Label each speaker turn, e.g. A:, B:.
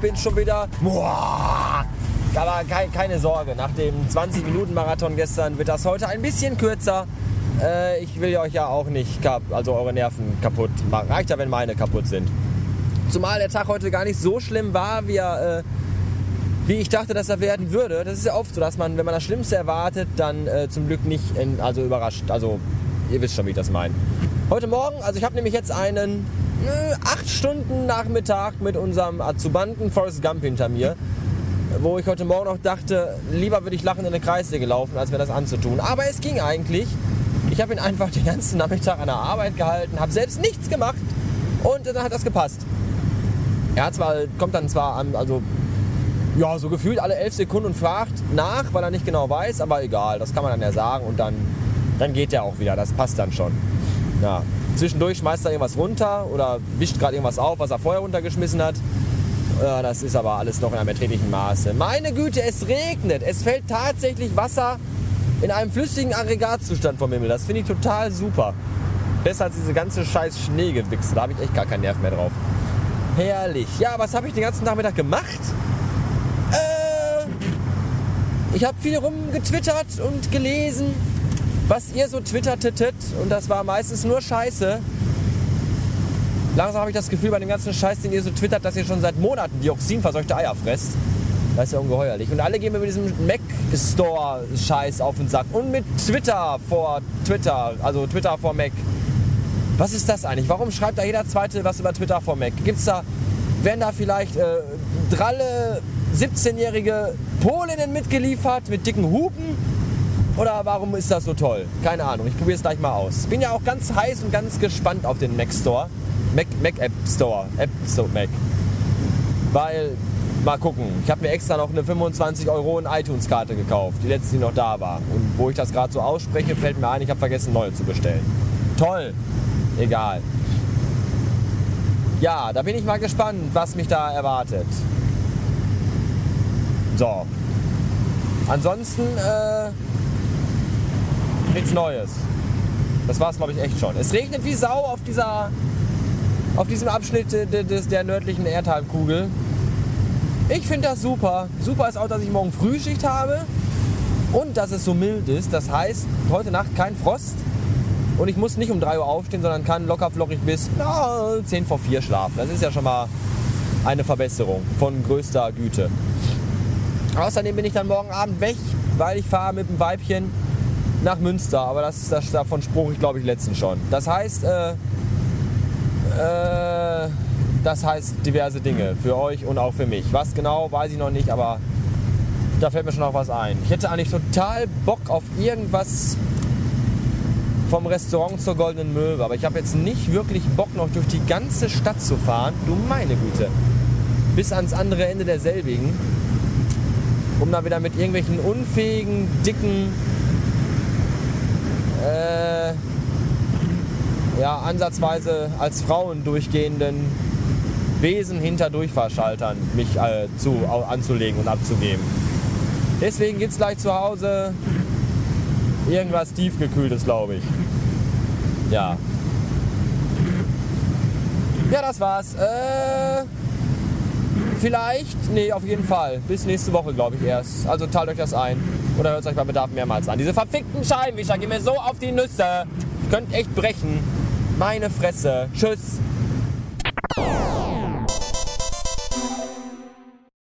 A: bin schon wieder. Boah, aber kein, keine Sorge, nach dem 20-Minuten-Marathon gestern wird das heute ein bisschen kürzer. Äh, ich will euch ja auch nicht, also eure Nerven kaputt machen. Reicht ja, wenn meine kaputt sind. Zumal der Tag heute gar nicht so schlimm war, wie, er, äh, wie ich dachte, dass er werden würde. Das ist ja oft so, dass man, wenn man das Schlimmste erwartet, dann äh, zum Glück nicht in, also überrascht. Also ihr wisst schon, wie ich das meine. Heute Morgen, also ich habe nämlich jetzt einen äh, acht Stunden Nachmittag mit unserem Azubanten Forrest Gump hinter mir wo ich heute Morgen noch dachte, lieber würde ich lachen in eine Kreissäge laufen, als mir das anzutun. Aber es ging eigentlich. Ich habe ihn einfach den ganzen Nachmittag an der Arbeit gehalten, habe selbst nichts gemacht und dann hat das gepasst. Er hat zwar, kommt dann zwar an, also ja, so gefühlt alle elf Sekunden und fragt nach, weil er nicht genau weiß, aber egal, das kann man dann ja sagen und dann, dann geht er auch wieder, das passt dann schon. Ja. Zwischendurch schmeißt er irgendwas runter oder wischt gerade irgendwas auf, was er vorher runtergeschmissen hat. Ja, das ist aber alles noch in einem erträglichen Maße. Meine Güte, es regnet. Es fällt tatsächlich Wasser in einem flüssigen Aggregatzustand vom Himmel. Das finde ich total super. Besser als diese ganze scheiß Schneegewichse. Da habe ich echt gar keinen Nerv mehr drauf. Herrlich. Ja, was habe ich den ganzen Nachmittag gemacht? Äh, ich habe viel rumgetwittert und gelesen, was ihr so twittertetet. Und das war meistens nur Scheiße. Langsam habe ich das Gefühl bei dem ganzen Scheiß, den ihr so twittert, dass ihr schon seit Monaten dioxinverseuchte Eier fresst. Das ist ja ungeheuerlich. Und alle gehen mir mit diesem Mac Store Scheiß auf den Sack. Und mit Twitter vor Twitter, also Twitter vor Mac. Was ist das eigentlich? Warum schreibt da jeder Zweite was über Twitter vor Mac? Gibt's da, werden da vielleicht äh, dralle 17-jährige Polinnen mitgeliefert mit dicken Hupen? Oder warum ist das so toll? Keine Ahnung, ich probiere es gleich mal aus. Bin ja auch ganz heiß und ganz gespannt auf den Mac Store. Mac, Mac App Store. App Store Mac. Weil, mal gucken, ich habe mir extra noch eine 25 Euro iTunes-Karte gekauft, die letzte, die noch da war. Und wo ich das gerade so ausspreche, fällt mir ein, ich habe vergessen, neue zu bestellen. Toll. Egal. Ja, da bin ich mal gespannt, was mich da erwartet. So. Ansonsten äh, nichts Neues. Das war es, glaube ich, echt schon. Es regnet wie Sau auf dieser auf diesem Abschnitt des, der nördlichen Erdhalbkugel. Ich finde das super. Super ist auch, dass ich morgen Frühschicht habe und dass es so mild ist. Das heißt, heute Nacht kein Frost und ich muss nicht um 3 Uhr aufstehen, sondern kann locker flockig bis na, 10 vor 4 schlafen. Das ist ja schon mal eine Verbesserung von größter Güte. Außerdem bin ich dann morgen Abend weg, weil ich fahre mit dem Weibchen nach Münster. Aber das, das davon spruch ich glaube ich letztens schon. Das heißt, äh, äh, das heißt diverse Dinge für euch und auch für mich. Was genau, weiß ich noch nicht, aber da fällt mir schon noch was ein. Ich hätte eigentlich total Bock auf irgendwas vom Restaurant zur Goldenen Möwe, aber ich habe jetzt nicht wirklich Bock noch durch die ganze Stadt zu fahren. Du meine Güte. Bis ans andere Ende derselbigen. Um da wieder mit irgendwelchen unfähigen, dicken, ja, ansatzweise als Frauen durchgehenden Wesen hinter Durchfahrschaltern mich äh, zu, anzulegen und abzugeben. Deswegen gibt es gleich zu Hause irgendwas tiefgekühltes, glaube ich. Ja. Ja, das war's. Äh, vielleicht, nee, auf jeden Fall. Bis nächste Woche, glaube ich, erst. Also teilt euch das ein. Oder hört euch bei Bedarf mehrmals an. Diese verfickten Scheibenwischer gehen mir so auf die Nüsse. Ihr könnt echt brechen. Meine Fresse. Tschüss.